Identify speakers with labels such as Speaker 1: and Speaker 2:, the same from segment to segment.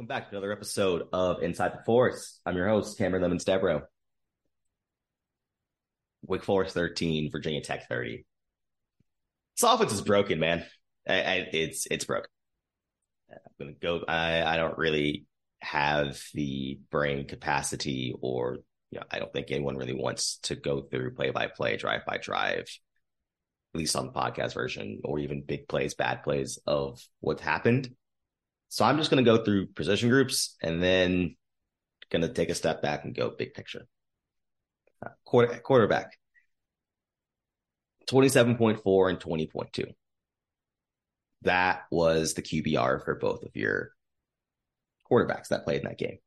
Speaker 1: Welcome back to another episode of Inside the Force. I'm your host, Cameron Lemons Debro. Wake Forest 13, Virginia Tech 30. This offense is broken, man. I, I, it's it's broken. I'm gonna go. I, I don't really have the brain capacity, or you know, I don't think anyone really wants to go through play by play, drive by drive, at least on the podcast version, or even big plays, bad plays of what happened. So I'm just going to go through position groups and then going to take a step back and go big picture. Uh, quarter, quarterback 27.4 and 20.2. That was the QBR for both of your quarterbacks that played in that game.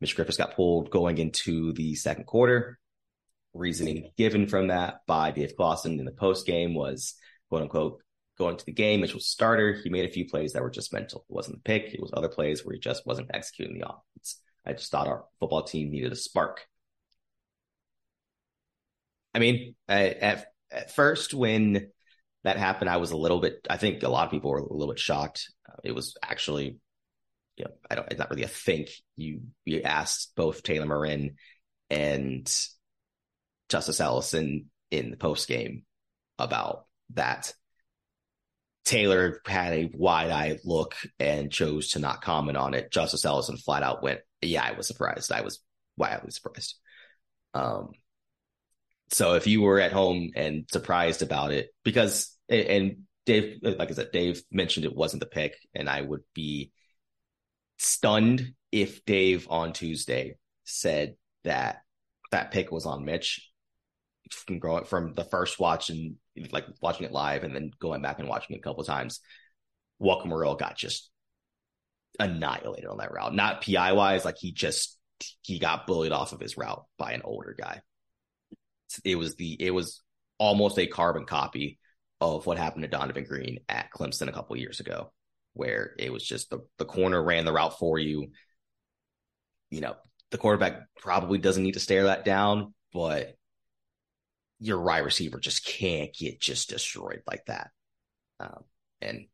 Speaker 1: Mitch Griffis got pulled going into the second quarter. Reasoning given from that by Dave Clawson in the post game was quote unquote going to the game, Mitch was starter. He made a few plays that were just mental. It wasn't the pick. It was other plays where he just wasn't executing the offense. I just thought our football team needed a spark. I mean, I, at, at first when that happened, I was a little bit, I think a lot of people were a little bit shocked. Uh, it was actually, you know, I don't, it's not really a think. You, you asked both Taylor Morin and Justice Ellison in the post game about that Taylor had a wide eyed look and chose to not comment on it. Justice Ellison flat out went, Yeah, I was surprised. I was wildly surprised. Um, so if you were at home and surprised about it, because, and Dave, like I said, Dave mentioned it wasn't the pick, and I would be stunned if Dave on Tuesday said that that pick was on Mitch from growing from the first watch and like watching it live and then going back and watching it a couple times, Walker Merrill got just annihilated on that route. Not PI wise, like he just he got bullied off of his route by an older guy. It was the it was almost a carbon copy of what happened to Donavon Greene at Clemson a couple years ago, where it was just the the corner ran the route for you. You know, the quarterback probably doesn't need to stare that down, but your wide receiver just can't get just destroyed like that. Um, and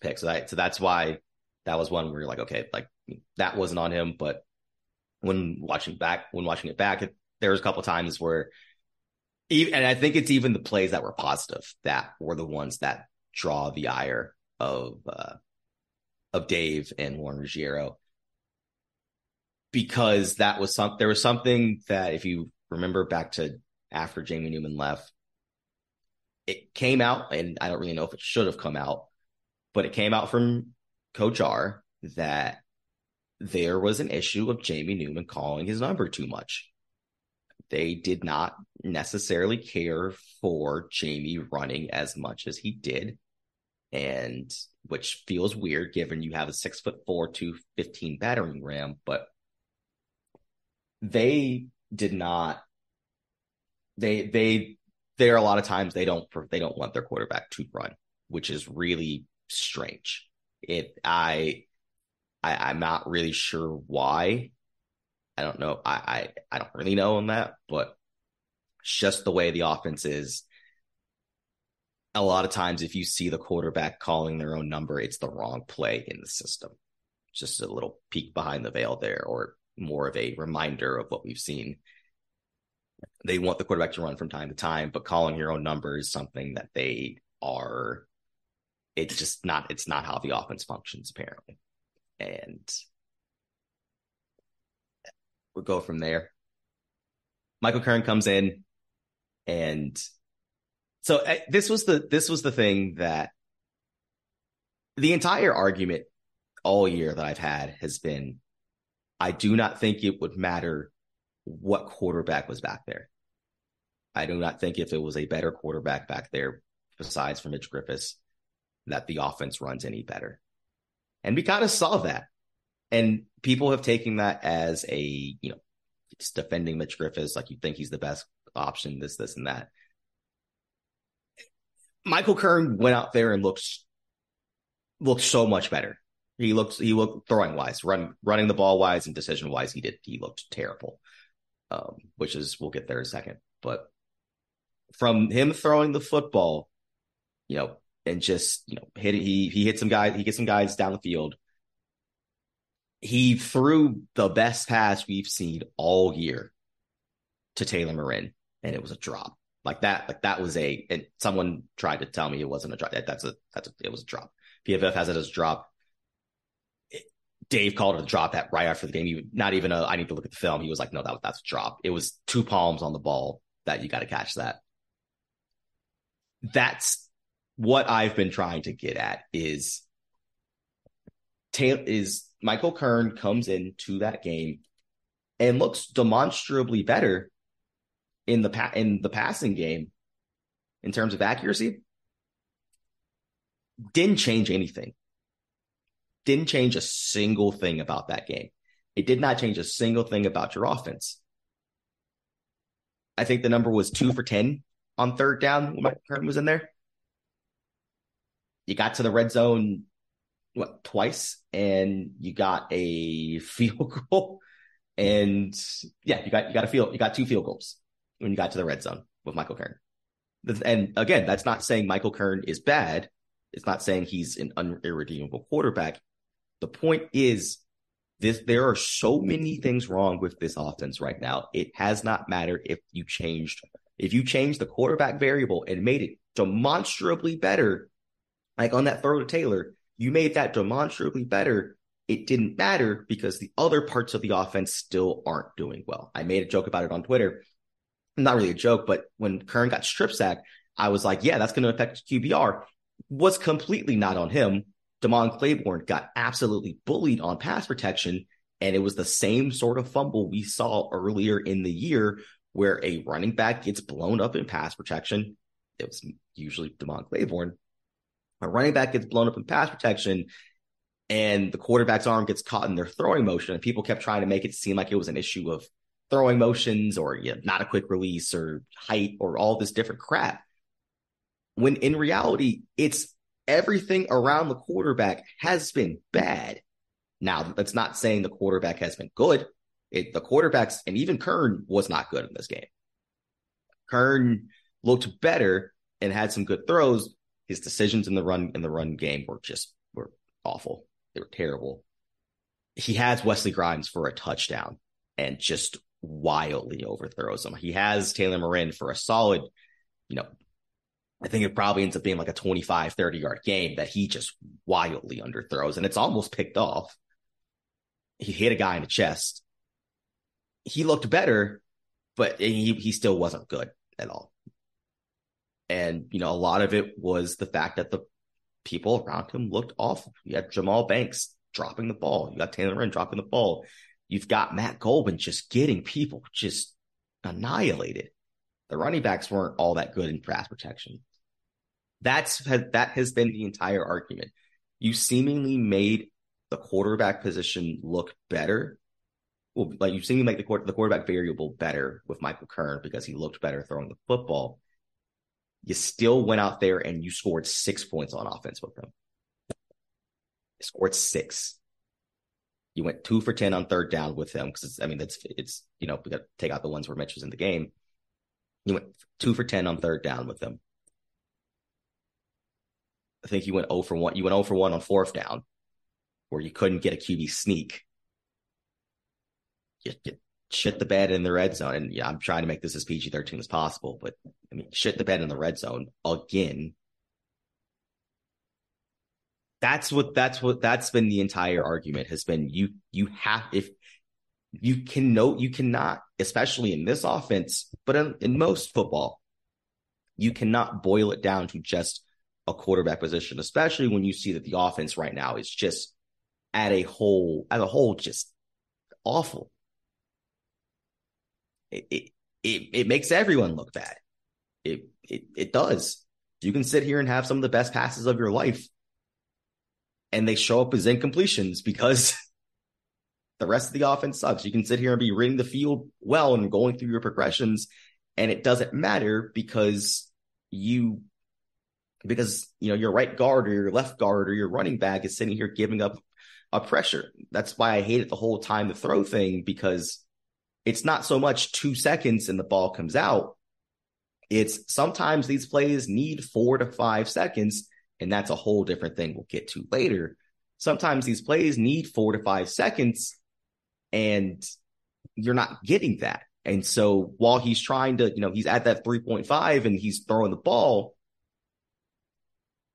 Speaker 1: pick. So, that, so that's why that was one where you're like, okay, like that wasn't on him. But when watching back, when watching it back, it, there was a couple times where, even, and I think it's even the plays that were positive that were the ones that draw the ire of uh, of Dave and Warren Ruggiero because that was some there was something that if you remember back to after Jamie Newman left. It came out, and I don't really know if it should have come out, but it came out from Coach R that there was an issue of Jamie Newman calling his number too much. They did not necessarily care for Jamie running as much as he did. And which feels weird given you have a six foot four, 215 battering ram, but they did not they they there are a lot of times they don't they don't want their quarterback to run, which is really strange. It I, I I'm not really sure why. I don't know. I I, I don't really know on that, but just the way the offense is. A lot of times, if you see the quarterback calling their own number, it's the wrong play in the system. Just a little peek behind the veil there, or more of a reminder of what we've seen they want the quarterback to run from time to time, but calling your own number is something that they are it's just not it's not how the offense functions apparently. And we'll go from there. Michael Kern comes in and so uh, this was the this was the thing that the entire argument all year that I've had has been I do not think it would matter what quarterback was back there. I do not think if it was a better quarterback back there, besides from Mitch Griffis, that the offense runs any better. And we kind of saw that. And people have taken that as a, you know, defending Mitch Griffis, like you think he's the best option, this, this, and that. Michael Kern went out there and looked looked so much better. He looked he looked throwing wise, run running the ball wise and decision wise. He did he looked terrible, um, which is we'll get there in a second. But from him throwing the football, you know, and just you know hit he he hit some guys he gets some guys down the field. He threw the best pass we've seen all year to Taylor Morin, and it was a drop like that. Like that was a and someone tried to tell me it wasn't a drop. That's a that's a, it was a drop. PFF has it as a drop. Dave called it a drop that right after the game. He, not even a, I need to look at the film. He was like, no, that, was that's a drop. It was two palms on the ball that you got to catch that. That's what I've been trying to get at is is Michael Kern comes into that game and looks demonstrably better in the pa- in the passing game in terms of accuracy. Didn't change anything didn't change a single thing about that game. It did not change a single thing about your offense. I think the number was two for 10 on third down when Mike Kern was in there. You got to the red zone, what, twice, and you got a field goal. And yeah, you got you got a field, you got two field goals when you got to the red zone with Michael Kern. And again, that's not saying Michael Kern is bad. It's not saying he's an unirredeemable quarterback. The point is this there are so many things wrong with this offense right now. It has not mattered if you changed if you changed the quarterback variable and made it demonstrably better, like on that throw to Taylor, you made that demonstrably better. It didn't matter because the other parts of the offense still aren't doing well. I made a joke about it on Twitter. Not really a joke, but when Kern got strip sacked, I was like, yeah, that's going to affect QBR. Was completely not on him. Demond Claiborne got absolutely bullied on pass protection. And it was the same sort of fumble we saw earlier in the year where a running back gets blown up in pass protection. It was usually Demond Claiborne. A running back gets blown up in pass protection and the quarterback's arm gets caught in their throwing motion. And people kept trying to make it seem like it was an issue of throwing motions or you know, not a quick release or height or all this different crap. When in reality, it's everything around the quarterback has been bad. Now, that's not saying the quarterback has been good. It, the quarterbacks, and even Kern was not good in this game. Kern looked better and had some good throws. His decisions in the run in the run game were just were awful. They were terrible. He has Wesley Grimes for a touchdown and just wildly overthrows him. He has Taylor Morin for a solid, you know, I think it probably ends up being like a 25, 30 yard game that he just wildly underthrows and it's almost picked off. He hit a guy in the chest. He looked better, but he, he still wasn't good at all. And, you know, a lot of it was the fact that the people around him looked awful. You had Jahmal Banks dropping the ball. You got Taylor Morin dropping the ball. You've got Matt Gulbin just getting people just annihilated. The running backs weren't all that good in pass protection. That's that has been the entire argument. You seemingly made the quarterback position look better. Well, like you seemingly make the the quarterback variable better with Michael Kern because he looked better throwing the football. You still went out there and you scored six points on offense with him. You scored six. You went two for ten on third down with him because I mean that's it's you know we got to take out the ones where Mitch was in the game. You went two for ten on third down with him. I think you went 0 for 1. You went 0 for 1 on fourth down where you couldn't get a QB sneak. You, you shit the bed in the red zone. And yeah, I'm trying to make this as PG 13 as possible, but I mean, shit the bed in the red zone again. that's what that's what that's been the entire argument has been you you have if you can note you cannot especially in this offense but in, in most football you cannot boil it down to just a quarterback position especially when you see that the offense right now is just at a whole as a whole just awful. It it it, it makes everyone look bad. It, it it does. You can sit here and have some of the best passes of your life and they show up as incompletions because the rest of the offense sucks. You can sit here and be reading the field well and going through your progressions, and it doesn't matter because you because you know your right guard or your left guard or your running back is sitting here giving up a pressure. That's why I hate it the whole time the throw thing because it's not so much two seconds and the ball comes out. It's sometimes these plays need four to five seconds and that's a whole different thing we'll get to later. Sometimes these plays need four to five seconds, and you're not getting that. And so while he's trying to, you know, he's at that 3.5 and he's throwing the ball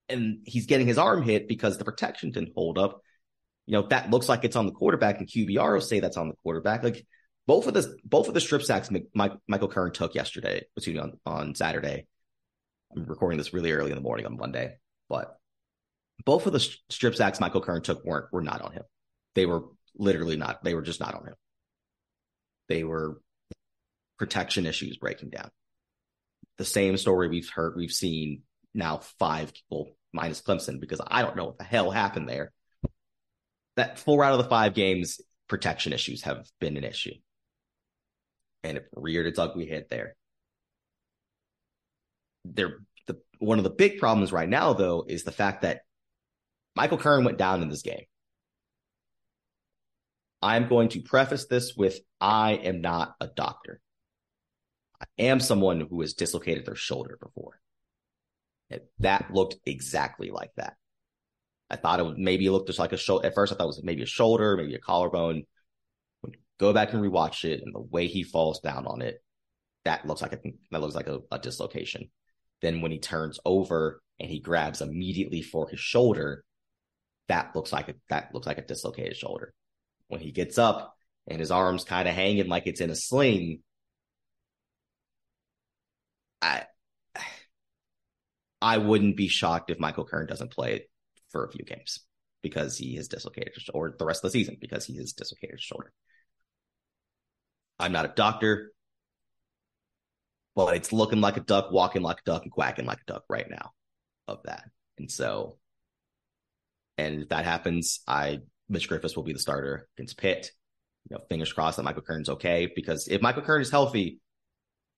Speaker 1: and he's getting his arm hit because the protection didn't hold up, you know, that looks like it's on the quarterback and QBR will say that's on the quarterback. Like both of the, both of the strip sacks Mike, Michael Kern took yesterday, excuse me, on, on Saturday. I'm recording this really early in the morning on Monday. But both of the strip sacks Michael Kern took weren't were not on him. They were literally not. They were just not on him. They were protection issues breaking down. The same story we've heard, we've seen now five people minus Clemson because I don't know what the hell happened there. That four out of the five games, protection issues have been an issue. And it reared its ugly head there. They're the one of the big problems right now, though, is the fact that Michael Kern went down in this game. I'm going to preface this with I am not a doctor. I am someone who has dislocated their shoulder before. That looked exactly like that. I thought it maybe look just like a shoulder. At first, I thought it was maybe a shoulder, maybe a collarbone. Go back and rewatch it, and the way he falls down on it, that looks like a that looks like a, a dislocation. Then when he turns over and he grabs immediately for his shoulder, that looks like a, that looks like a dislocated shoulder. When he gets up and his arms kind of hanging like it's in a sling, I I wouldn't be shocked if Michael Kern doesn't play for a few games because he has dislocated or the rest of the season because he has dislocated his shoulder. I'm not a doctor but it's looking like a duck, walking like a duck, and quacking like a duck right now of that. And so, and if that happens, I Mitch Griffis will be the starter against Pitt. You know, fingers crossed that Michael Kern's okay because if Michael Kern is healthy,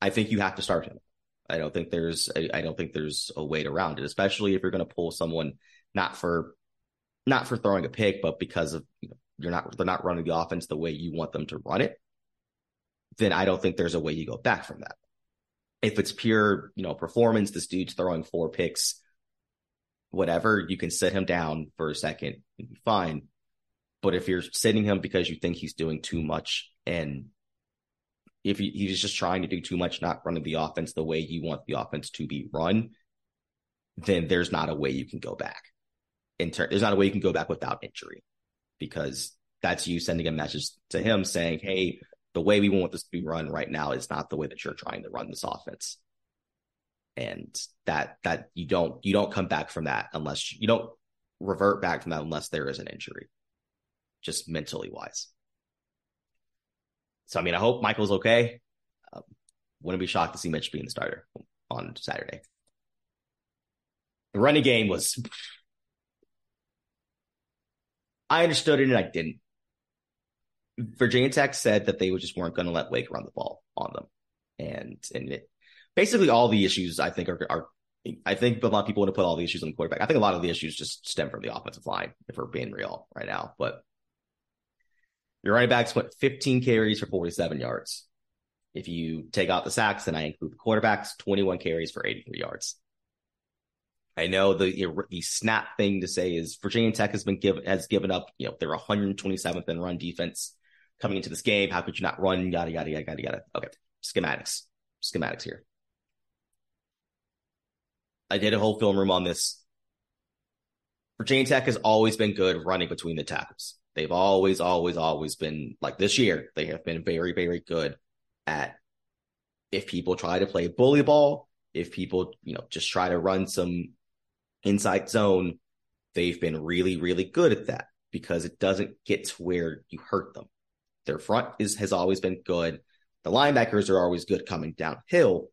Speaker 1: I think you have to start him. I don't think there's I don't think there's a way to around it, especially if you're going to pull someone not for not for throwing a pick, but because of you know, you're not they're not running the offense the way you want them to run it. Then I don't think there's a way you go back from that. If it's pure, you know, performance, this dude's throwing four picks, whatever, you can sit him down for a second and be fine. But if you're sitting him because you think he's doing too much and if he, he's just trying to do too much, not running the offense the way you want the offense to be run, then there's not a way you can go back. In ter- there's not a way you can go back without injury because that's you sending a message to him saying, Hey, the way we want this to be run right now is not the way that you're trying to run this offense. And that that you don't you don't come back from that unless you don't revert back from that unless there is an injury, just mentally wise. So I mean, I hope Michael's okay. Uh, wouldn't be shocked to see Mitch being the starter on Saturday. The running game was. I understood it and I didn't. Virginia Tech said that they just weren't going to let Wake run the ball on them, and and it, basically all the issues I think are, are I think a lot of people want to put all the issues on the quarterback. I think a lot of the issues just stem from the offensive line, if we're being real right now. But your running backs went 15 carries for 47 yards. If you take out the sacks and I include the quarterbacks, 21 carries for 83 yards. I know the the snap thing to say is Virginia Tech has been given has given up. You know, they're 127th in run defense coming into this game. How could you not run? Yada, yada, yada, yada, yada. Okay. Schematics. Schematics here. I did a whole film room on this. Virginia Tech has always been good running between the tackles. They've always, always, always been like this year. They have been very, very good at if people try to play bully ball, if people, you know, just try to run some inside zone, they've been really, really good at that because it doesn't get to where you hurt them. Their front is has always been good. The linebackers are always good coming downhill.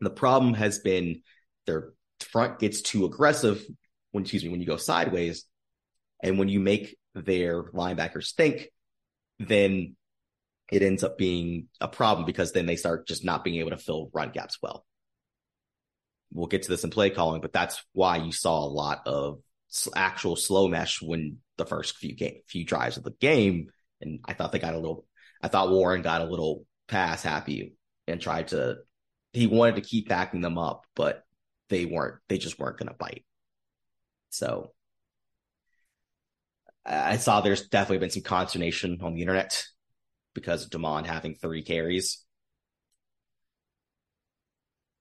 Speaker 1: The problem has been their front gets too aggressive when excuse me when you go sideways, and when you make their linebackers think, then it ends up being a problem because then they start just not being able to fill run gaps well. We'll get to this in play calling, but that's why you saw a lot of actual slow mesh when the first few game, few drives of the game. And I thought they got a little, I thought Warren got a little pass happy and tried to, he wanted to keep backing them up, but they weren't, they just weren't going to bite. So I saw there's definitely been some consternation on the internet because of Demond having three carries.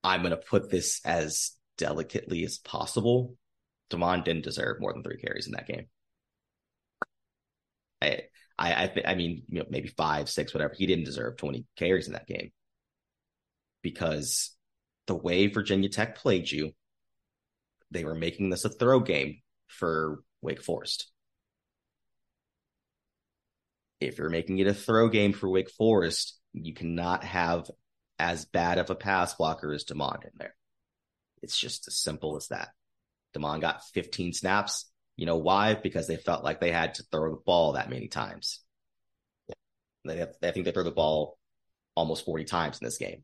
Speaker 1: I'm going to put this as delicately as possible. Demond didn't deserve more than three carries in that game. I, I, I, I mean, you know, maybe five, six, whatever. He didn't deserve 20 carries in that game because the way Virginia Tech played you, they were making this a throw game for Wake Forest. If you're making it a throw game for Wake Forest, you cannot have as bad of a pass blocker as Demond in there. It's just as simple as that. Demond got 15 snaps. You know why? Because they felt like they had to throw the ball that many times. They, have, I think they threw the ball almost 40 times in this game.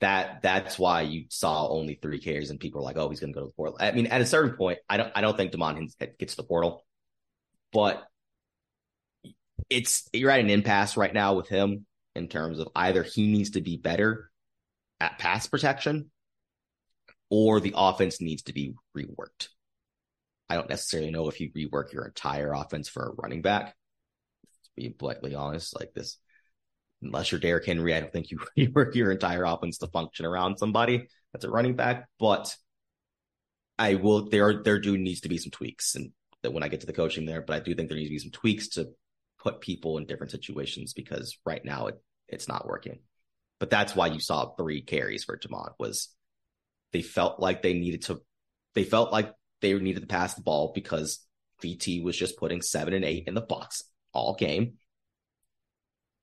Speaker 1: That that's why you saw only three carries and people were like, "Oh, he's going to go to the portal." I mean, at a certain point, I don't I don't think Demond gets to the portal, but it's you're at an impasse right now with him in terms of either he needs to be better at pass protection or the offense needs to be reworked. I don't necessarily know if you rework your entire offense for a running back. To be bluntly honest, like this, unless you're Derrick Henry, I don't think you rework your entire offense to function around somebody that's a running back. But I will. There, there do needs to be some tweaks, and that when I get to the coaching there, but I do think there needs to be some tweaks to put people in different situations because right now it it's not working. But that's why you saw three carries for Demond was they felt like they needed to they felt like they needed to pass the ball because VT was just putting seven and eight in the box all game.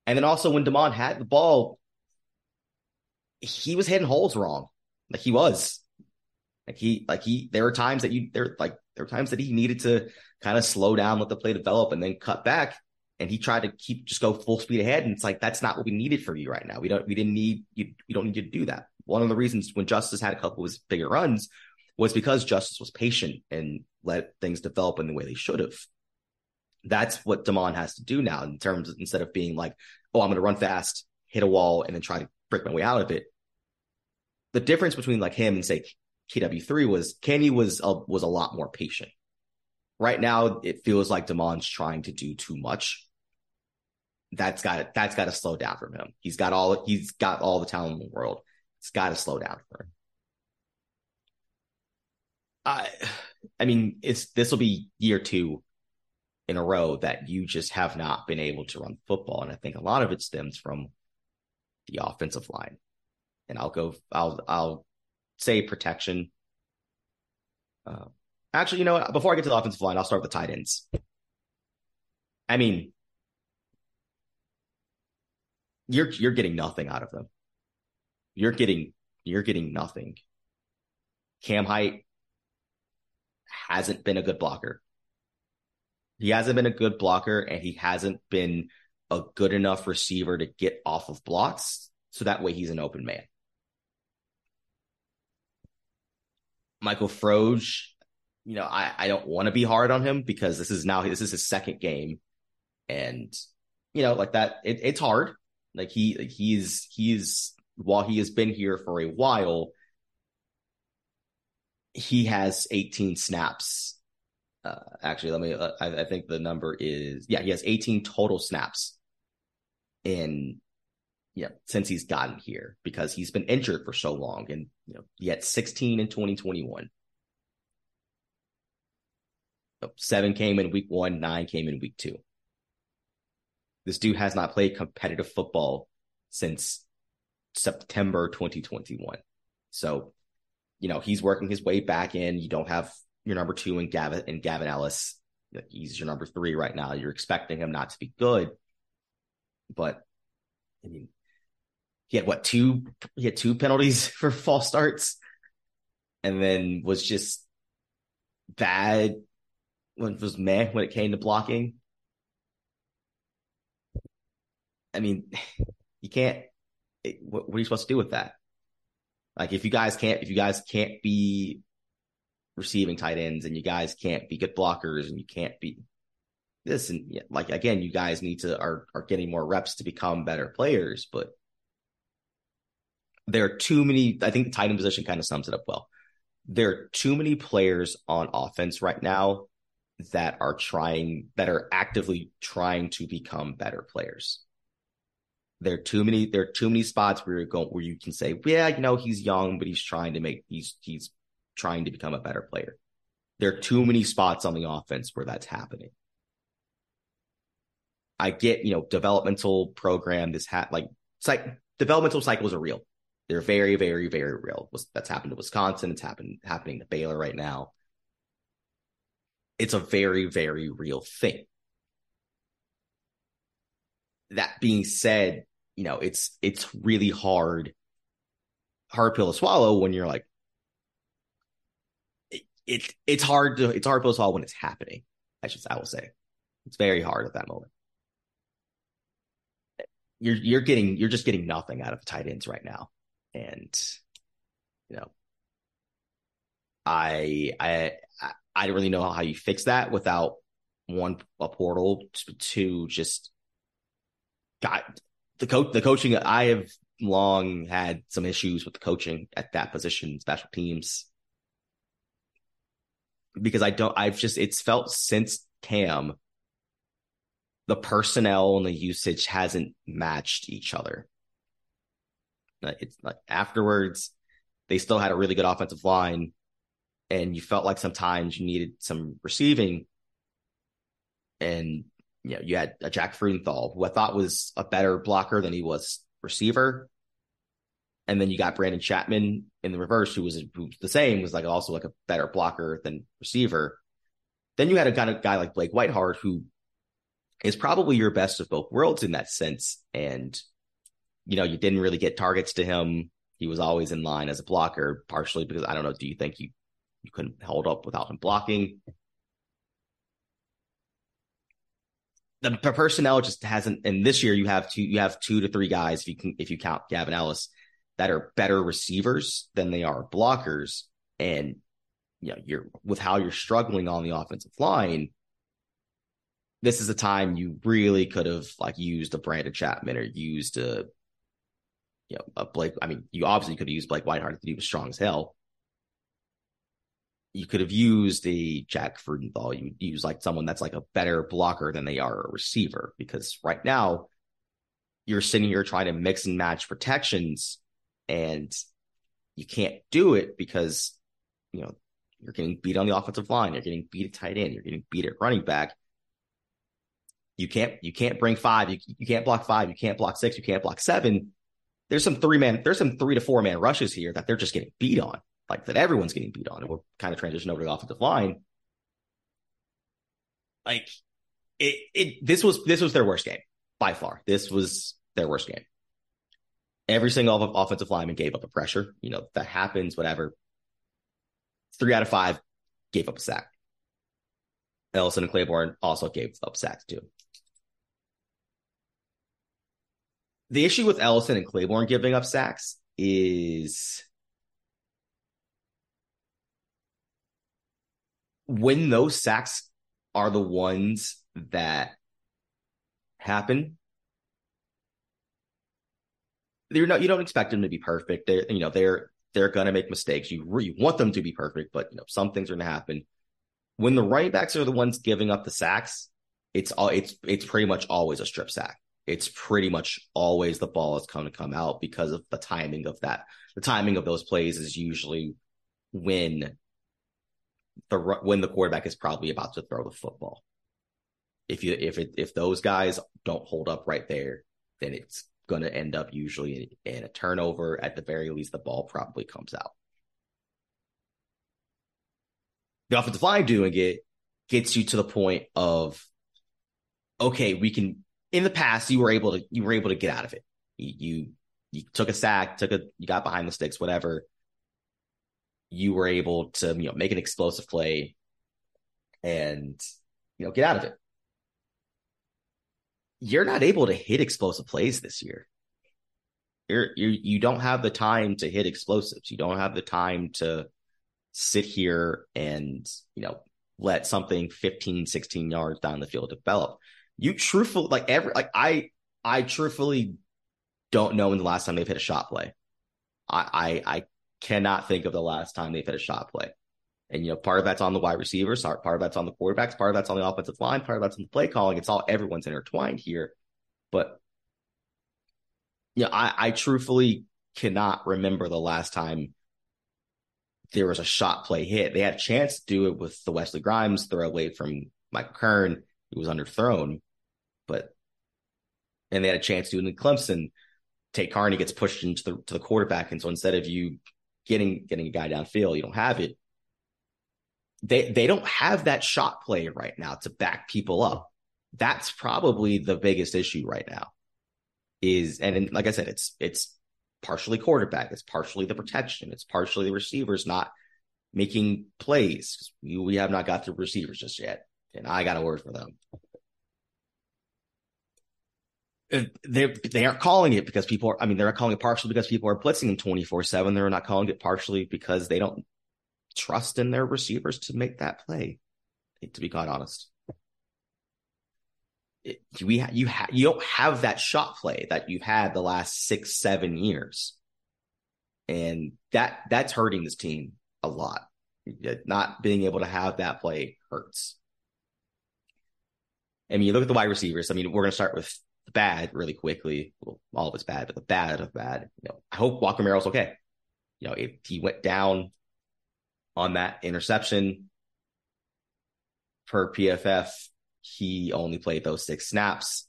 Speaker 1: And then also when Demond had the ball, he was hitting holes wrong. Like he was. Like he like he there were times that you there like there were times that he needed to kind of slow down, let the play develop, and then cut back and he tried to keep just go full speed ahead. And it's like that's not what we needed for you right now. We don't we didn't need you. We don't need you to do that. One of the reasons when Justice had a couple of his bigger runs was because Justice was patient and let things develop in the way they should have. That's what Demond has to do now in terms of instead of being like, oh, I'm going to run fast, hit a wall, and then try to break my way out of it. The difference between like him and say KW3 was Kenny was a, was a lot more patient. Right now, it feels like Demond's trying to do too much that's got that's got to slow down from him. He's got all he's got all the talent in the world. It's got to slow down for him. I I mean, it's this will be year two in a row that you just have not been able to run football, and I think a lot of it stems from the offensive line. And I'll go. I'll I'll say protection. Uh, actually, you know what? Before I get to the offensive line, I'll start with the tight ends. I mean, you're you're getting nothing out of them. You're getting you're getting nothing. Cam Hite hasn't been a good blocker. He hasn't been a good blocker and he hasn't been a good enough receiver to get off of blocks so that way he's an open man. Michael Frogge, you know, I, I don't want to be hard on him because this is now this is his second game. And, you know, like that, it, it's hard. Like he he's he's while he has been here for a while, he has 18 snaps. Uh, actually, let me. Uh, I, I, think the number is yeah. He has 18 total snaps in yeah since he's gotten here because he's been injured for so long, and you know he had 16 in 2021. Seven came in week one, nine came in week two. This dude has not played competitive football since September 2021. So, you know, he's working his way back in. You don't have your number two in Gavin and Gavin Ellis. He's your number three right now. You're expecting him not to be good. But I mean, he had what two he had two penalties for false starts and then was just bad when it was meh when it came to blocking. I mean, you can't. What, what, are you supposed to do with that? Like, if you guys can't, if you guys can't be receiving tight ends, and you guys can't be good blockers, and you can't be this, and like again, you guys need to are are getting more reps to become better players, but there are too many. I think the tight end position kind of sums it up well. There are too many players on offense right now that are trying, that are actively trying to become better players. There are too many. There are too many spots where you're going, where you can say, yeah, you know, he's young, but he's trying to make, he's he's trying to become a better player. There are too many spots on the offense where that's happening. I get, you know, developmental program. This hat like like developmental cycles are real. They're very, very, very real. That's happened to Wisconsin. It's happened happening to Baylor right now. It's a very, very real thing. That being said, you know, it's it's really hard, hard pill to swallow when you're like, it, it it's hard to it's hard pill to swallow when it's happening. I should I will say, it's very hard at that moment. You're you're getting you're just getting nothing out of the tight ends right now and you know I I I don't really know how you fix that without one a portal to just got the coach the coaching I have long had some issues with the coaching at that position special teams because I don't I've just it's felt since Cam the personnel and the usage hasn't matched each other it's like afterwards, they still had a really good offensive line, and you felt like sometimes you needed some receiving. And you know, you had a Jack Freudenthal, who I thought was a better blocker than he was receiver. And then you got Brandon Chapman in the reverse, who was, who was the same, was like also like a better blocker than receiver. Then you had a kind of guy like Blake Whiteheart, who is probably your best of both worlds in that sense. And you know, you didn't really get targets to him. He was always in line as a blocker, partially because I don't know. Do you think you you couldn't hold up without him blocking? The, personnel just hasn't. And this year, you have two. You have two to three guys, if you can, if you count Gavin Ellis, that are better receivers than they are blockers. And you know, you're with how you're struggling on the offensive line this is a time you really could have like used a Brandon Chapman or used a you know, a Blake. I mean, you obviously could have used Blake Whiteheart if he was strong as hell. You could have used a Jack Freudenthal. You use like someone that's like a better blocker than they are a receiver because right now you're sitting here trying to mix and match protections and you can't do it because you know you're getting beat on the offensive line, you're getting beat at tight end, you're getting beat at running back. You can't you can't bring five, you, you can't block five, you can't block six, you can't block seven there's some three man, there's some three to four man rushes here that they're just getting beat on, like that everyone's getting beat on. And we'll kind of transition over to the offensive line. Like it, it, this was, this was their worst game by far. This was their worst game. Every single offensive lineman gave up a pressure. You know, that happens, whatever. Three out of five gave up a sack. Ellison and Claiborne also gave up sacks too. the issue with Ellison and Claiborne giving up sacks is when those sacks are the ones that happen, they're not. You don't expect them to be perfect. They're you know they're they're gonna make mistakes. You you want them to be perfect, but you know some things are gonna happen. When the running backs are the ones giving up the sacks, it's all it's it's pretty much always a strip sack it's pretty much always the ball is going to come out because of the timing of that. The timing of those plays is usually when the when the quarterback is probably about to throw the football. If you if it if those guys don't hold up right there, then it's going to end up usually in, a turnover. At the very least, the ball probably comes out. The offensive line doing it gets you to the point of okay, we can. In the past, you were able to you were able to get out of it. You you, you took a sack, took a you got behind the sticks, whatever. You were able to you know make an explosive play and you know get out of it. You're not able to hit explosive plays this year. You're you you don't have the time to hit explosives. You don't have the time to sit here and you know let something 15 16 yards down the field develop you truthfully like every like I I truthfully don't know when the last time they've hit a shot play. I I, I cannot think of the last time they've hit a shot play. And you know, part of that's on the wide receivers, part of that's on the quarterbacks, part of that's on the offensive line, part of that's on the play calling. It's all everyone's intertwined here. But you know, I, I truthfully cannot remember the last time there was a shot play hit. They had a chance to do it with the Wesley Grimes throw away from Michael Kern. It was underthrown but and they had a chance to do it in Clemson. Tate Carney gets pushed into the to the quarterback, and so instead of you getting getting a guy downfield, you don't have it. They they don't have that shot play right now to back people up. That's probably the biggest issue right now. Is and, and like I said, it's it's partially quarterback, it's partially the protection, it's partially the receivers not making plays. We, we have not got the receivers just yet, and I got a word for them Uh, they they aren't calling it because people are. I mean, they're not calling it partially because people are blitzing them twenty four seven. They're not calling it partially because they don't trust in their receivers to make that play. To be quite honest, it, we ha- you ha- you don't have that shot play that you've had the last six seven years, and that that's hurting this team a lot. Not being able to have that play hurts. I mean, you look at the wide receivers. I mean, we're going to start with the bad really quickly. Well, all of it's bad, but the bad of bad. You know, I hope Walker Merrill's okay. You know, if he went down on that interception per PFF, he only played those six snaps.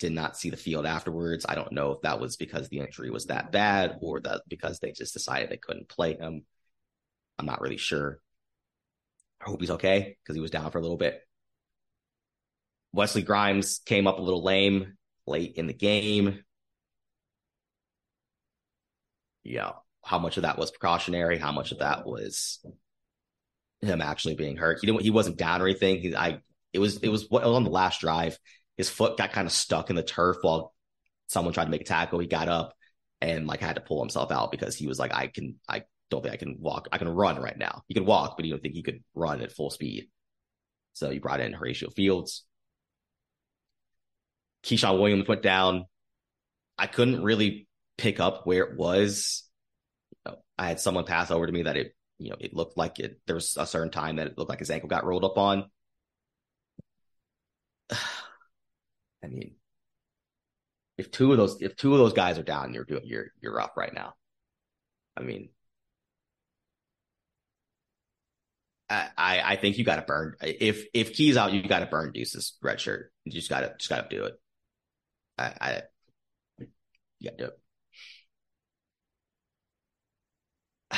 Speaker 1: Did not see the field afterwards. I don't know if that was because the injury was that bad or that because they just decided they couldn't play him. I'm not really sure. I hope he's okay because he was down for a little bit. Wesley Grimes came up a little lame late in the game. Yeah, how much of that was precautionary? How much of that was him actually being hurt? He didn't. He wasn't down or anything. He, I. It was. It was, it was on the last drive. His foot got kind of stuck in the turf while someone tried to make a tackle. He got up and like had to pull himself out because he was like, I can. I don't think I can walk. I can run right now. He can walk, but he don't think he could run at full speed. So he brought in Horatio Fields. Ke'Shawn Williams went down. I couldn't really pick up where it was. I had someone pass over to me that it, you know, it looked like it. There was a certain time that it looked like his ankle got rolled up on. I mean, if two of those, if two of those guys are down, you're doing, you're, you're up right now. I mean, I, I think you got to burn. If if Key's out, you got to burn Deuce's red shirt. You just got to just got to do it. I, I yeah.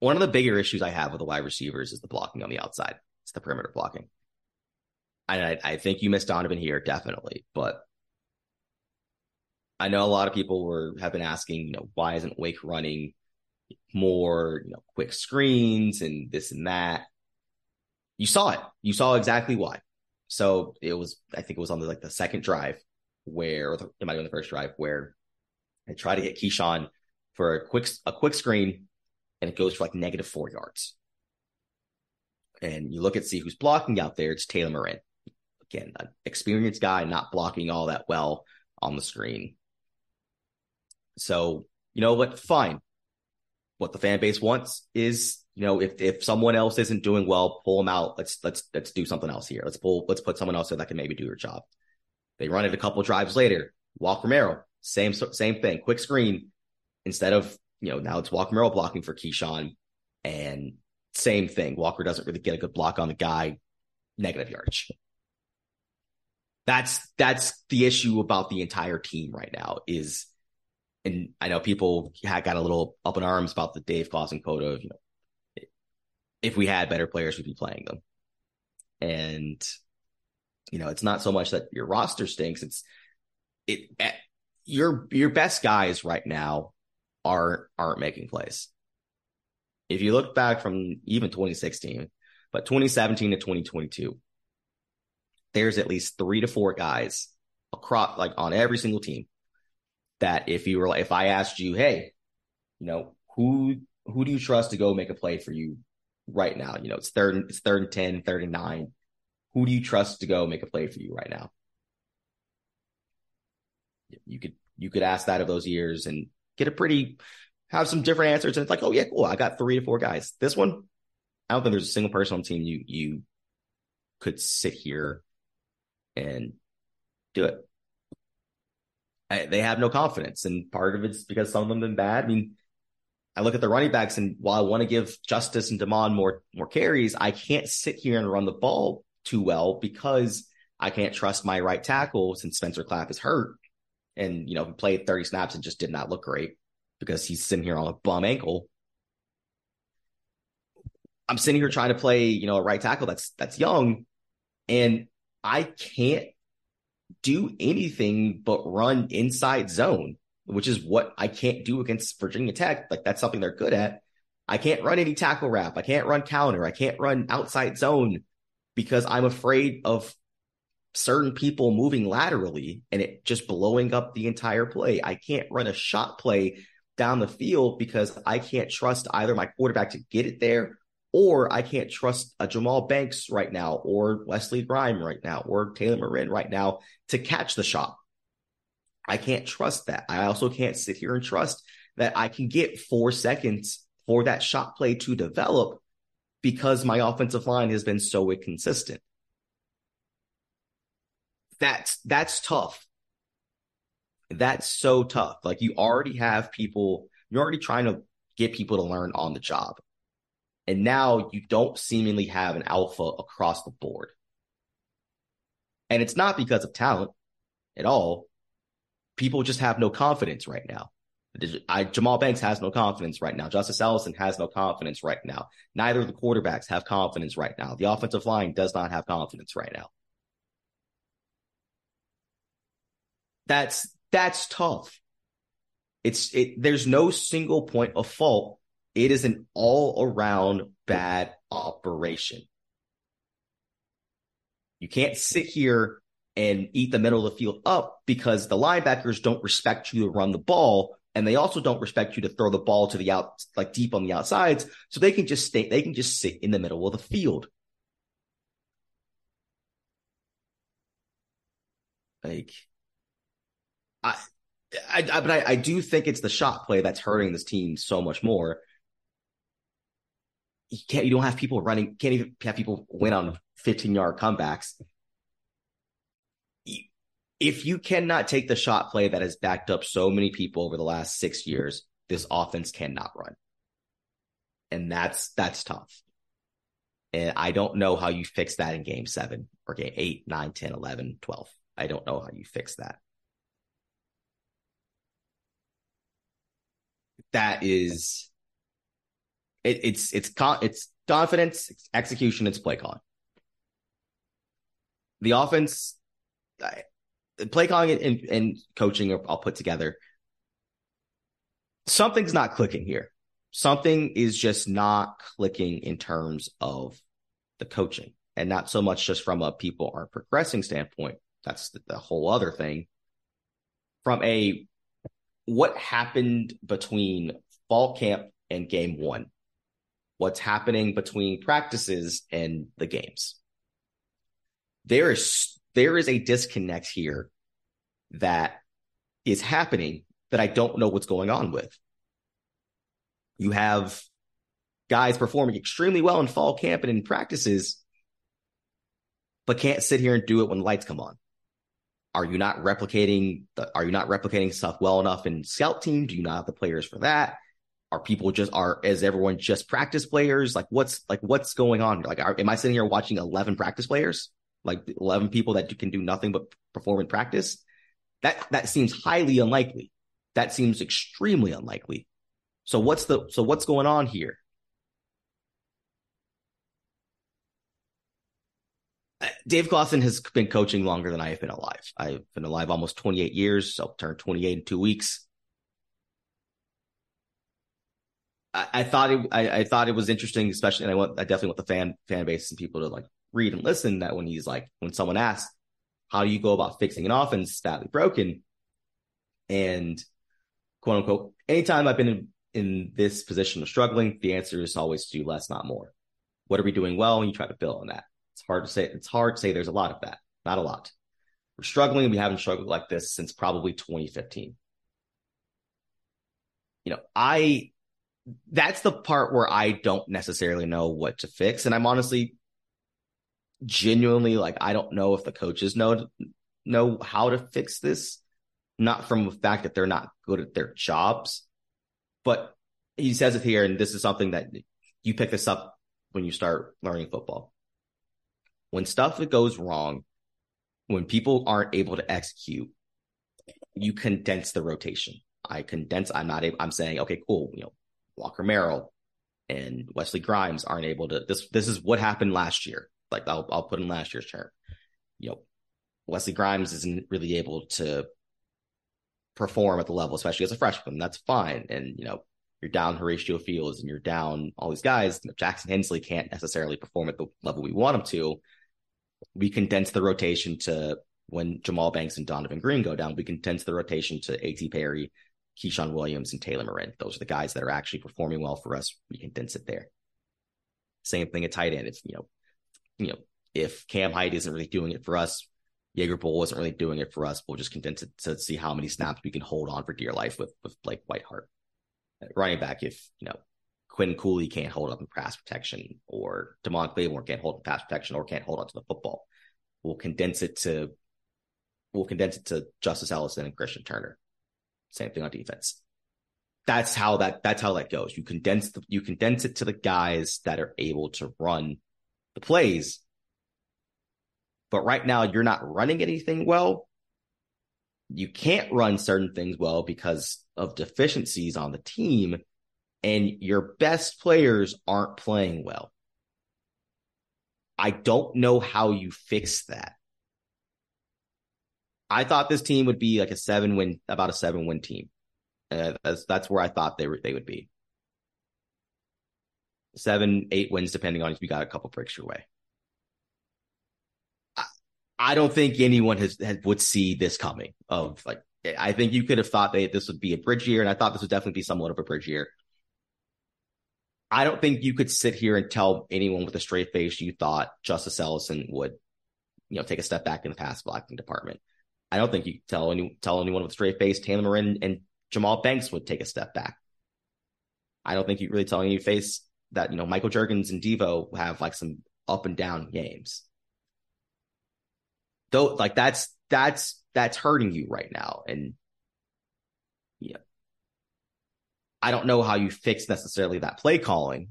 Speaker 1: One of the bigger issues I have with the wide receivers is the blocking on the outside. It's the perimeter blocking. I, I think you missed Donovan here, definitely, but I know a lot of people were have been asking, you know, why isn't Wake running more, you know, quick screens and this and that? You saw it. You saw exactly why. So it was, I think it was on the like the second drive where, the, it might be on the first drive where I try to get Ke'Shawn for a quick a quick screen, and it goes for like negative four yards. And you look at see who's blocking out there. It's Taylor Morin, again, an experienced guy, not blocking all that well on the screen. So you know what? Fine. What the fan base wants is you know, if if someone else isn't doing well, pull them out. Let's let's let's do something else here. Let's pull let's put someone else there that can maybe do your job. They run it a couple drives later. Walker Merrill, same same thing. Quick screen instead of you know now it's Walker Merrill blocking for Ke'Shawn. And same thing. Walker doesn't really get a good block on the guy, negative yardage. That's that's the issue about the entire team right now is and I know people had got a little up in arms about the Dave Clawson quote of, you know, if we had better players, we'd be playing them. And, you know, it's not so much that your roster stinks. It's it, eh, your, your best guys right now are, aren't making plays. If you look back from even 2016, but 2017 to 2022, there's at least three to four guys across, like on every single team that if you were if I asked you, hey, you know, who who do you trust to go make a play for you right now? You know, it's third it's third and 10, third and nine. Who do you trust to go make a play for you right now? You could you could ask that of those years and get a pretty have some different answers. And it's like, oh yeah, cool. I got three to four guys. This one, I don't think there's a single person on team you you could sit here and do it. I, they have no confidence. And part of it's because some of them have been bad. I mean, I look at the running backs, and while I want to give Justice and Demond more more carries, I can't sit here and run the ball too well because I can't trust my right tackle since Spencer Clapp is hurt. And, you know, he played 30 snaps and just did not look great because he's sitting here on a bum ankle. I'm sitting here trying to play, you know, a right tackle that's that's young, and I can't do anything but run inside zone, which is what I can't do against Virginia Tech. Like that's something they're good at. I can't run any tackle wrap. I can't run counter. I can't run outside zone because I'm afraid of certain people moving laterally and it just blowing up the entire play. I can't run a shot play down the field because I can't trust either my quarterback to get it there or I can't trust a Jahmal Banks right now, or Wesley Grimes right now, or Taylor Morin right now to catch the shot. I can't trust that. I also can't sit here and trust that I can get four seconds for that shot play to develop because my offensive line has been so inconsistent. That's that's tough. That's so tough. Like you already have people, you're already trying to get people to learn on the job. And now you don't seemingly have an alpha across the board. And it's not because of talent at all. People just have no confidence right now. I, Jahmal Banks has no confidence right now. Justice Ellison has no confidence right now. Neither of the quarterbacks have confidence right now. The offensive line does not have confidence right now. That's that's tough. It's it. There's no single point of fault it is an all around bad operation. You can't sit here and eat the middle of the field up because the linebackers don't respect you to run the ball. And they also don't respect you to throw the ball to the out, like deep on the outsides. So they can just stay, they can just sit in the middle of the field. Like, I, I, I but I, I do think it's the shot play that's hurting this team so much more you can't you don't have people running can't even have people win on 15 yard comebacks if you cannot take the shot play that has backed up so many people over the last six years this offense cannot run. And that's that's tough. And i don't know how you fix that in game seven or game 8 9 10 11 12 i don't know how you fix that. That is it, it's it's it's confidence, it's execution, it's play calling. The offense, play calling and, and coaching are all put together. Something's not clicking here. Something is just not clicking in terms of the coaching, and not so much just from a people aren't progressing standpoint. That's the, the whole other thing. From a what happened between fall camp and game one what's happening between practices and the games. There is there is a disconnect here that is happening that I don't know what's going on with. You have guys performing extremely well in fall camp and in practices, but can't sit here and do it when lights come on. Are you not replicating the, are you not replicating stuff well enough in scout team? Do you not have the players for that? are people just are is everyone just practice players? Like what's like what's going on? Like are, am I sitting here watching 11 practice players? Like 11 people that can do nothing but perform in practice? That that seems highly unlikely. That seems extremely unlikely. So what's the so what's going on here? Dave Clawson has been coaching longer than I have been alive. I've been alive almost 28 years, so I'll turn 28 in two weeks. I, I thought it, I, I, thought it was interesting, especially, and I want, I definitely want the fan fan base and people to like read and listen. That when he's like, when someone asks, "How do you go about fixing an offense badly broken?" and quote unquote, anytime I've been in, in this position of struggling, the answer is always do less, not more. What are we doing well? And you try to build on that. It's hard to say. It's hard to say there's a lot of that. Not a lot. We're struggling. We haven't struggled like this since probably 2015. You know, I, that's the part where I don't necessarily know what to fix. And I'm honestly genuinely like, I don't know if the coaches know, know how to fix this. Not from the fact that they're not good at their jobs, but he says it here. And this is something that you pick this up when you start learning football when stuff goes wrong, when people aren't able to execute, you condense the rotation. I condense. I'm not able. I'm saying, okay, cool. You know, Walker Merrill and Wesley Grimes aren't able to. This this is what happened last year. Like I'll I'll put in last year's chart. You know, Wesley Grimes isn't really able to perform at the level, especially as a freshman. That's fine. And you know, you're down Horatio Fields and you're down all these guys. Jackson Hensley can't necessarily perform at the level we want him to we condense the rotation to when Jahmal Banks and Donavon Greene go down, we condense the rotation to A.T. Perry, Ke'Shawn Williams, and Taylor Morin. Those are the guys that are actually performing well for us. We condense it there. Same thing at tight end. If you know, you know, if Cam Hyde isn't really doing it for us, Jaeger Bull isn't really doing it for us, we'll just condense it to see how many snaps we can hold on for dear life with with Blake Whiteheart. Running back, if you know Quinn Cooley can't hold up in pass protection, or Demond Claiborne can't hold up pass protection, or can't hold on to the football. We'll condense it to we'll condense it to Justice Ellison and Christian Turner. Same thing on defense. That's how that that's how that goes. You condense the you condense it to the guys that are able to run the plays. But right now you're not running anything well. You can't run certain things well because of deficiencies on the team and your best players aren't playing well. I don't know how you fix that. I thought this team would be like a seven win, about a seven win team. Uh, that's, that's where I thought they were, they would be. Seven, eight wins, depending on if you got a couple breaks your way. I, I don't think anyone has, has would see this coming. Of like, I think you could have thought that this would be a bridge year, and I thought this would definitely be somewhat of a bridge year. I don't think you could sit here and tell anyone with a straight face you thought Justice Ellison would, you know, take a step back in the pass blocking department. I don't think you tell any tell anyone with a straight face Taylor Morin and Jahmal Banks would take a step back. I don't think you really tell any face that, you know, Michael Jurgens and Devo have like some up and down games. Though like that's that's that's hurting you right now. And yeah, I don't know how you fix necessarily that play calling.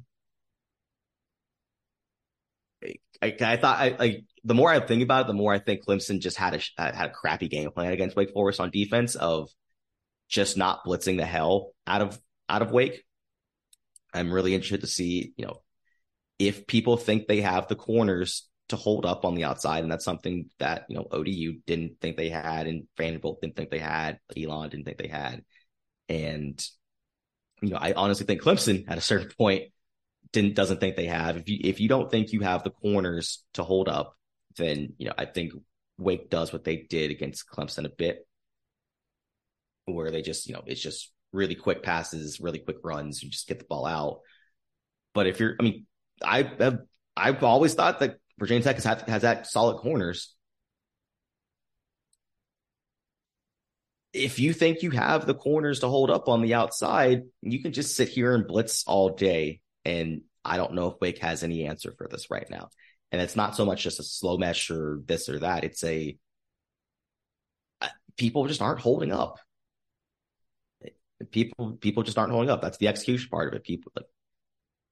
Speaker 1: I, I thought I like the more I think about it, the more I think Clemson just had a had a crappy game plan against Wake Forest on defense of just not blitzing the hell out of out of Wake. I'm really interested to see, you know, if people think they have the corners to hold up on the outside, and that's something that you know ODU didn't think they had, and Vanderbilt didn't think they had, Elon didn't think they had, and you know, I honestly think Clemson at a certain point didn't doesn't think they have. If you if you don't think you have the corners to hold up, then you know I think Wake does what they did against Clemson a bit, where they just you know it's just really quick passes, really quick runs, you just get the ball out. But if you're, I mean, I have I've always thought that Virginia Tech has had, has that solid corners. if you think you have the corners to hold up on the outside, you can just sit here and blitz all day. And I don't know if Wake has any answer for this right now. And it's not so much just a slow mesh or this or that. It's a uh, people just aren't holding up. People people just aren't holding up. That's the execution part of it. People like,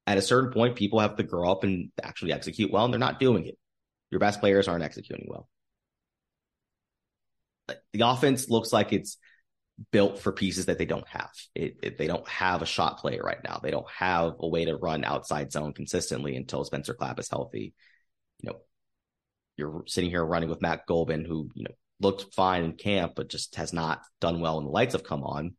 Speaker 1: at a certain point, people have to grow up and actually execute well, and they're not doing it. Your best players aren't executing well. The offense looks like it's built for pieces that they don't have. It, it, they don't have a shot player right now. They don't have a way to run outside zone consistently until Spencer Clapp is healthy. You know, you're sitting here running with Matt Gulbin, who you know looked fine in camp, but just has not done well when the lights have come on.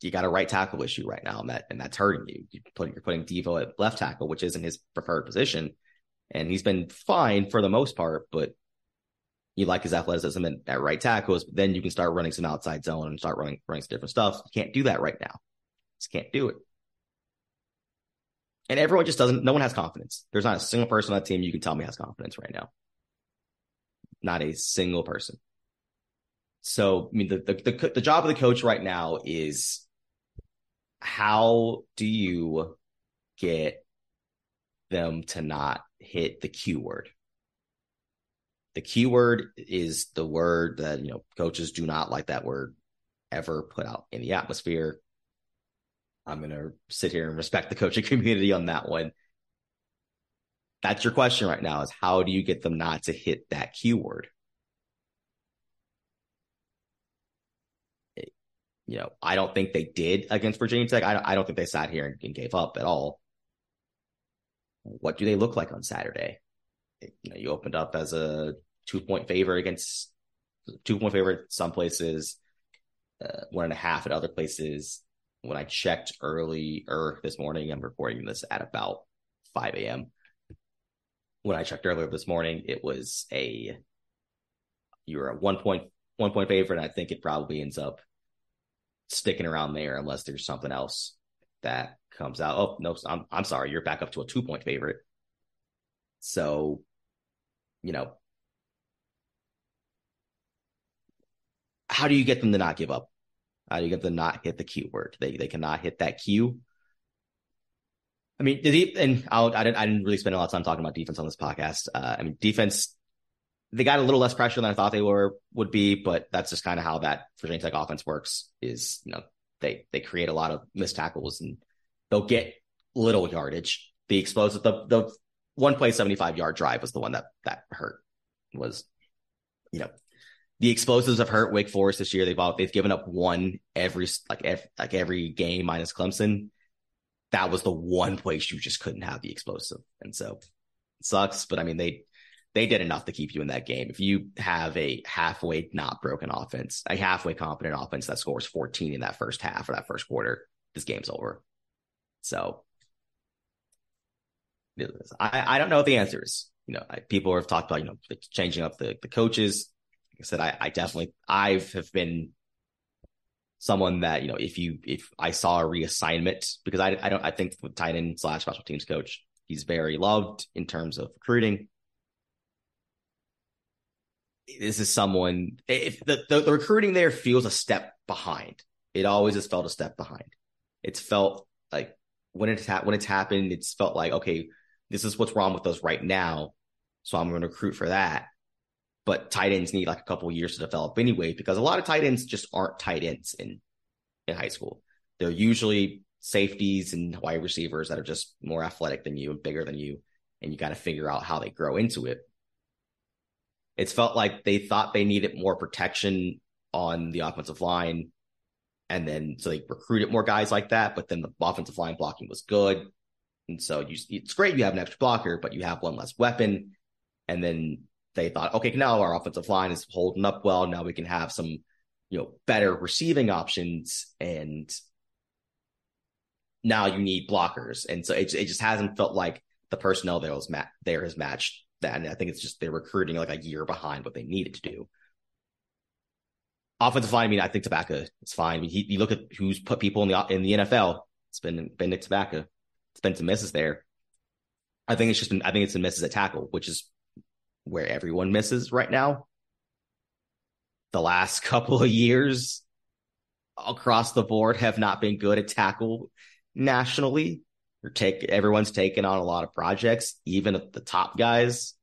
Speaker 1: You got a right tackle issue right now, and that and that's hurting you. You put you're putting Devo at left tackle, which isn't his preferred position, and he's been fine for the most part. But you like his athleticism at, at right tackles, then you can start running some outside zone and start running running some different stuff. You can't do that right now. Just can't do it. And everyone just doesn't. No one has confidence. There's not a single person on that team you can tell me has confidence right now. Not a single person. So, I mean, the, the, the, the job of the coach right now is how do you get them to not hit the Q word? The Q word is the word that, you know, coaches do not like that word ever put out in the atmosphere. I'm going to sit here and respect the coaching community on that one. That's your question right now is how do you get them not to hit that Q you know, I don't think they did against Virginia Tech. I don't, I don't think they sat here and, and gave up at all. What do they look like on Saturday? You know, you opened up as a two point favorite against two point favorite some places, uh, one and a half at other places. When I checked early this morning, I'm recording this at about 5 a.m. When I checked earlier this morning, it was a you're a one point one point favorite. I think it probably ends up sticking around there unless there's something else that comes out. Oh no, I'm I'm sorry, you're back up to a two point favorite. So, you know, how do you get them to not give up? How do you get them to not hit the Q word? They they cannot hit that cue. I mean, did he? And I'll, I didn't. I didn't really spend a lot of time talking about defense on this podcast. Uh, I mean, defense they got a little less pressure than I thought they were would be, but that's just kind of how that Virginia Tech offense works. Is you know they they create a lot of missed tackles and they'll get little yardage. The explosive the the one play seventy five yard drive was the one that that hurt. Was you know the explosives have hurt Wake Forest this year. They've all, they've given up one every like every, like every game minus Clemson. That was the one place you just couldn't have the explosive, and so it sucks. But I mean they they did enough to keep you in that game. If you have a halfway not broken offense, a halfway competent offense that scores 14 in that first half or that first quarter, this game's over. So I, I don't know what the answers. You know, I, people have talked about, you know, changing up the, the coaches. Like I said, I, I definitely, I've have been someone that, you know, if you, if I saw a reassignment, because I, I don't, I think the tight end slash special teams coach, he's very loved in terms of recruiting this is someone if the, the, the recruiting there feels a step behind. It always has felt a step behind. It's felt like when it's ha- when it's happened, it's felt like okay, this is what's wrong with us right now, so I'm going to recruit for that. But tight ends need like a couple years to develop anyway, because a lot of tight ends just aren't tight ends in in high school. They're usually safeties and wide receivers that are just more athletic than you and bigger than you, and you got to figure out how they grow into it. It's felt like they thought they needed more protection on the offensive line. And then so they recruited more guys like that, but then the offensive line blocking was good. And so you, it's great you have an extra blocker, but you have one less weapon. And then they thought, okay, now our offensive line is holding up well. Now we can have some, you know, better receiving options. And now you need blockers. And so it, it just hasn't felt like the personnel there was ma- there has matched that. And I think it's just they're recruiting like a year behind what they needed to do. Offensive line, I mean, I think Tabacca is fine. I mean, he, you look at who's put people in the in the NFL. It's been been Nick Tabacca. It's been some misses there. I think it's just been, I think it's some misses at tackle, which is where everyone misses right now. The last couple of years across the board have not been good at tackle nationally take everyone's taken on a lot of projects, even the top guys.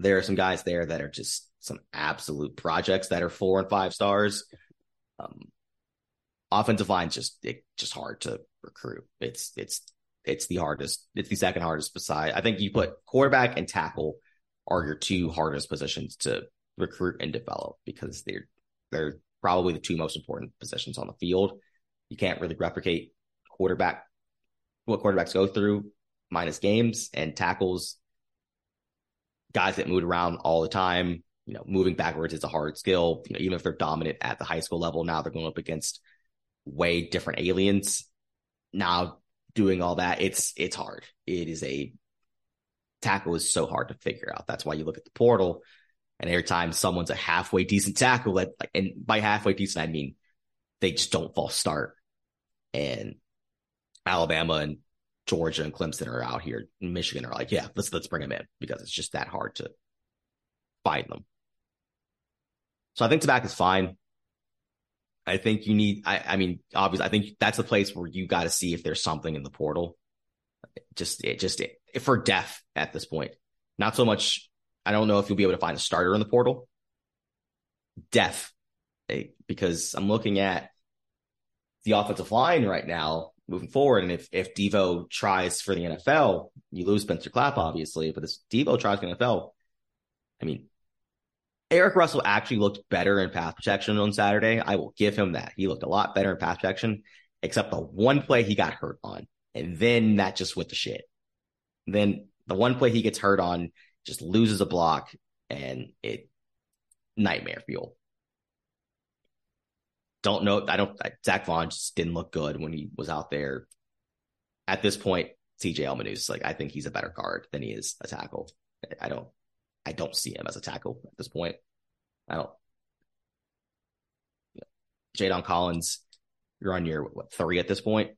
Speaker 1: There are some guys there that are just some absolute projects that are four and five stars. Um, offensive line just it just hard to recruit. It's it's it's the hardest. It's the second hardest beside. I think you put quarterback and tackle are your two hardest positions to recruit and develop because they're they're probably the two most important positions on the field. You can't really replicate quarterback what quarterbacks go through minus games and tackles guys that move around all the time. You know, moving backwards is a hard skill. You know, even if they're dominant at the high school level, now they're going up against way different aliens. Now doing all that, it's it's hard. It is a tackle is so hard to figure out. That's why you look at the portal, and every time someone's a halfway decent tackle, that and by halfway decent I mean they just don't false start. And Alabama and Georgia and Clemson are out here. Michigan are like, yeah, let's let's bring them in because it's just that hard to find them. So I think Tabak is fine. I think you need. I, I mean, obviously, I think that's the place where you got to see if there's something in the portal. Just, it just it, for depth at this point. Not so much. I don't know if you'll be able to find a starter in the portal. Depth, eh, because I'm looking at the offensive line right now moving forward. And if if Devo tries for the NFL, you lose Spencer Clapp, obviously. But if Devo tries for the NFL, I mean, Eric Russell actually looked better in pass protection on Saturday. I will give him that. He looked a lot better in pass protection, except the one play he got hurt on. And then that just went to shit. Then the one play he gets hurt on just loses a block and it nightmare fuel. Don't know. I don't. Zach Vaughn just didn't look good when he was out there. At this point, CJ Elmanus, like I think he's a better guard than he is a tackle. I don't. I don't see him as a tackle at this point. I don't. You Jadon Collins, you're on your what three at this point.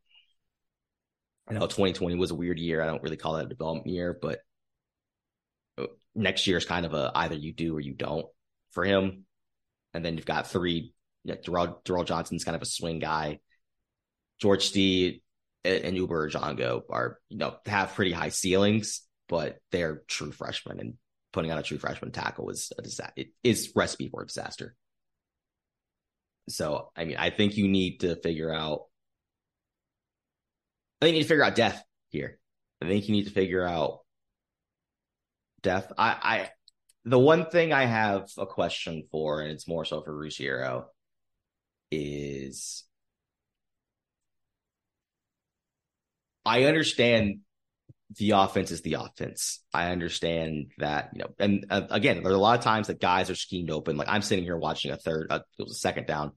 Speaker 1: I know 2020 was a weird year. I don't really call that a development year, but uh, next year is kind of a either you do or you don't for him. And then you've got three yeah, Darrell, Darrell Johnson's kind of a swing guy. George Stede and Uber Django are, you know, have pretty high ceilings, but they're true freshmen and putting on a true freshman tackle is a disaster. It is recipe for disaster. So, I mean, I think you need to figure out, I think you need to figure out death here. I think you need to figure out death. I, I, the one thing I have a question for, and it's more so for Ruggiero, is I understand the offense is the offense. I understand that, you know, and uh, again, there are a lot of times that guys are schemed open. Like I'm sitting here watching a third, uh, it was a second down,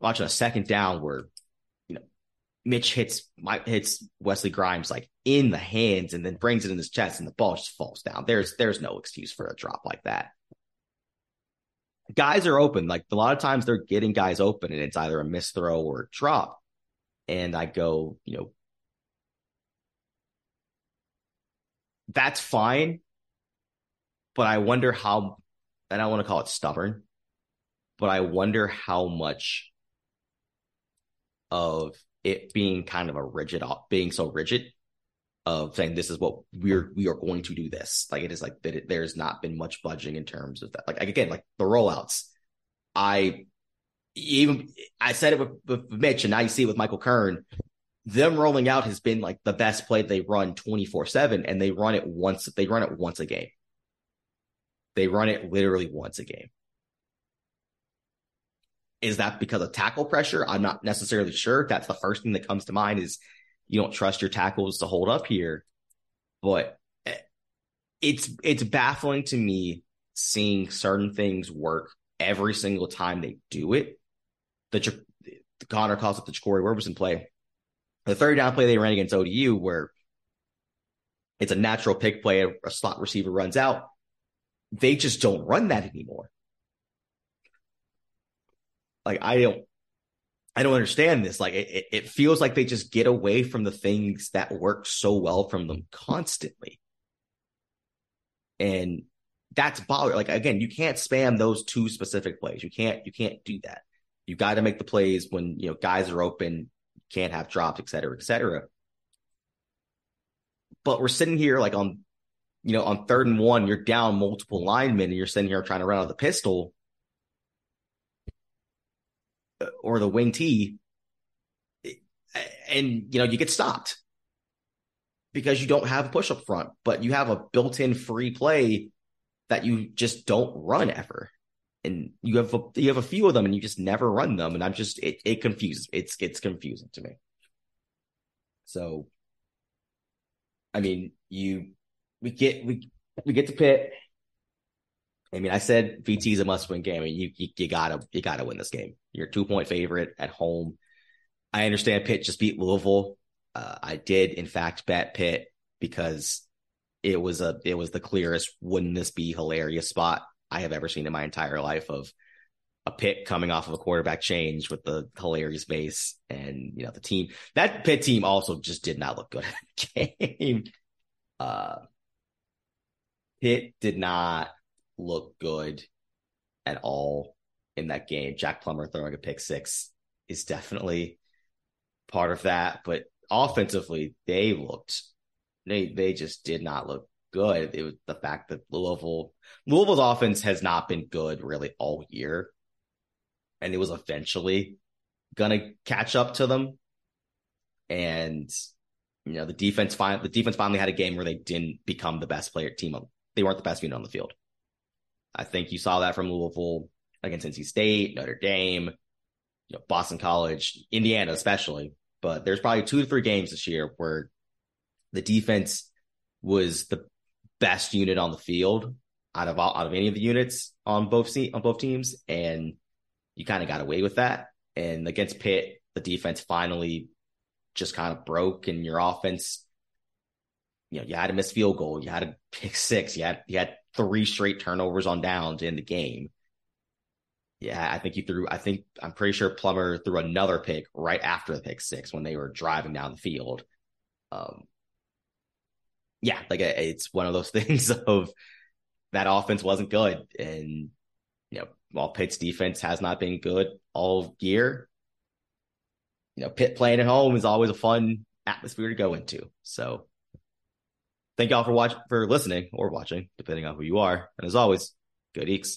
Speaker 1: watching a second down where, you know, Mitch hits my hits Wesley Grimes like in the hands and then brings it in his chest and the ball just falls down. There's there's no excuse for a drop like that guys are open. Like a lot of times they're getting guys open and it's either a miss throw or a drop. And I go, you know, that's fine. But I wonder how, and I want to call it stubborn, but I wonder how much of it being kind of a rigid, being so rigid of saying this is what we're we are going to do this. Like it is like that. It, there's not been much budging in terms of that. Like again, like the rollouts. I even I said it with, with Mitch, and now you see it with Michael Kern. Them rolling out has been like the best play they run 24 7, and they run it once, they run it once a game. They run it literally once a game. Is that because of tackle pressure? I'm not necessarily sure. That's the first thing that comes to mind is you don't trust your tackles to hold up here. But eh, it's it's baffling to me seeing certain things work every single time they do it. The, the Connor calls up the Corey Roberson play. The third down play they ran against ODU, where it's a natural pick play, a slot receiver runs out. They just don't run that anymore. Like I don't I don't understand this. Like it, it feels like they just get away from the things that work so well from them constantly. And that's bother. Like again, you can't spam those two specific plays. You can't, you can't do that. You got to make the plays when, you know, guys are open, can't have drops, et cetera, et cetera. But we're sitting here like on you know, on third and one, you're down multiple linemen and you're sitting here trying to run out of the pistol or the wing T, and you know, you get stopped because you don't have a push up front, but you have a built in free play that you just don't run ever. And you have a, you have a few of them and you just never run them. And I'm just, it, it confuses, it's, it's confusing to me. So, I mean, you, we get, we, we get to pit. I mean, I said VT is a must win game. Mean, you, you, you gotta, you gotta win this game. You're two point favorite at home. I understand Pitt just beat Louisville. Uh, I did, in fact, bet Pitt because it was a it was the clearest wouldn't this be hilarious spot I have ever seen in my entire life of a Pitt coming off of a quarterback change with the hilarious base and you know the team that Pitt team also just did not look good at the game. Uh, Pitt did not look good at all in that game. Jack Plummer throwing a pick six is definitely part of that, but offensively, they looked they they just did not look good. It was the fact that Louisville Louisville's offense has not been good really all year. And it was eventually gonna catch up to them. And you know, the defense finally the defense finally had a game where they didn't become the best player team. They weren't the best unit on the field. I think you saw that from Louisville against NC State, Notre Dame, you know, Boston College, Indiana, especially. But there's probably two to three games this year where the defense was the best unit on the field out of all, out of any of the units on both on both teams, and you kind of got away with that. And against Pitt, the defense finally just kind of broke, and your offense, you know, you had a missed field goal, you had a pick six, you had you had three straight turnovers on downs in the game. Yeah, I think he threw. I think I'm pretty sure Plummer threw another pick right after the pick six when they were driving down the field. Um, yeah, like it's one of those things of that offense wasn't good, and you know, while Pitt's defense has not been good all year, you know, Pitt playing at home is always a fun atmosphere to go into. So, thank y'all for watching, for listening or watching, depending on who you are. And as always, Go Deacs.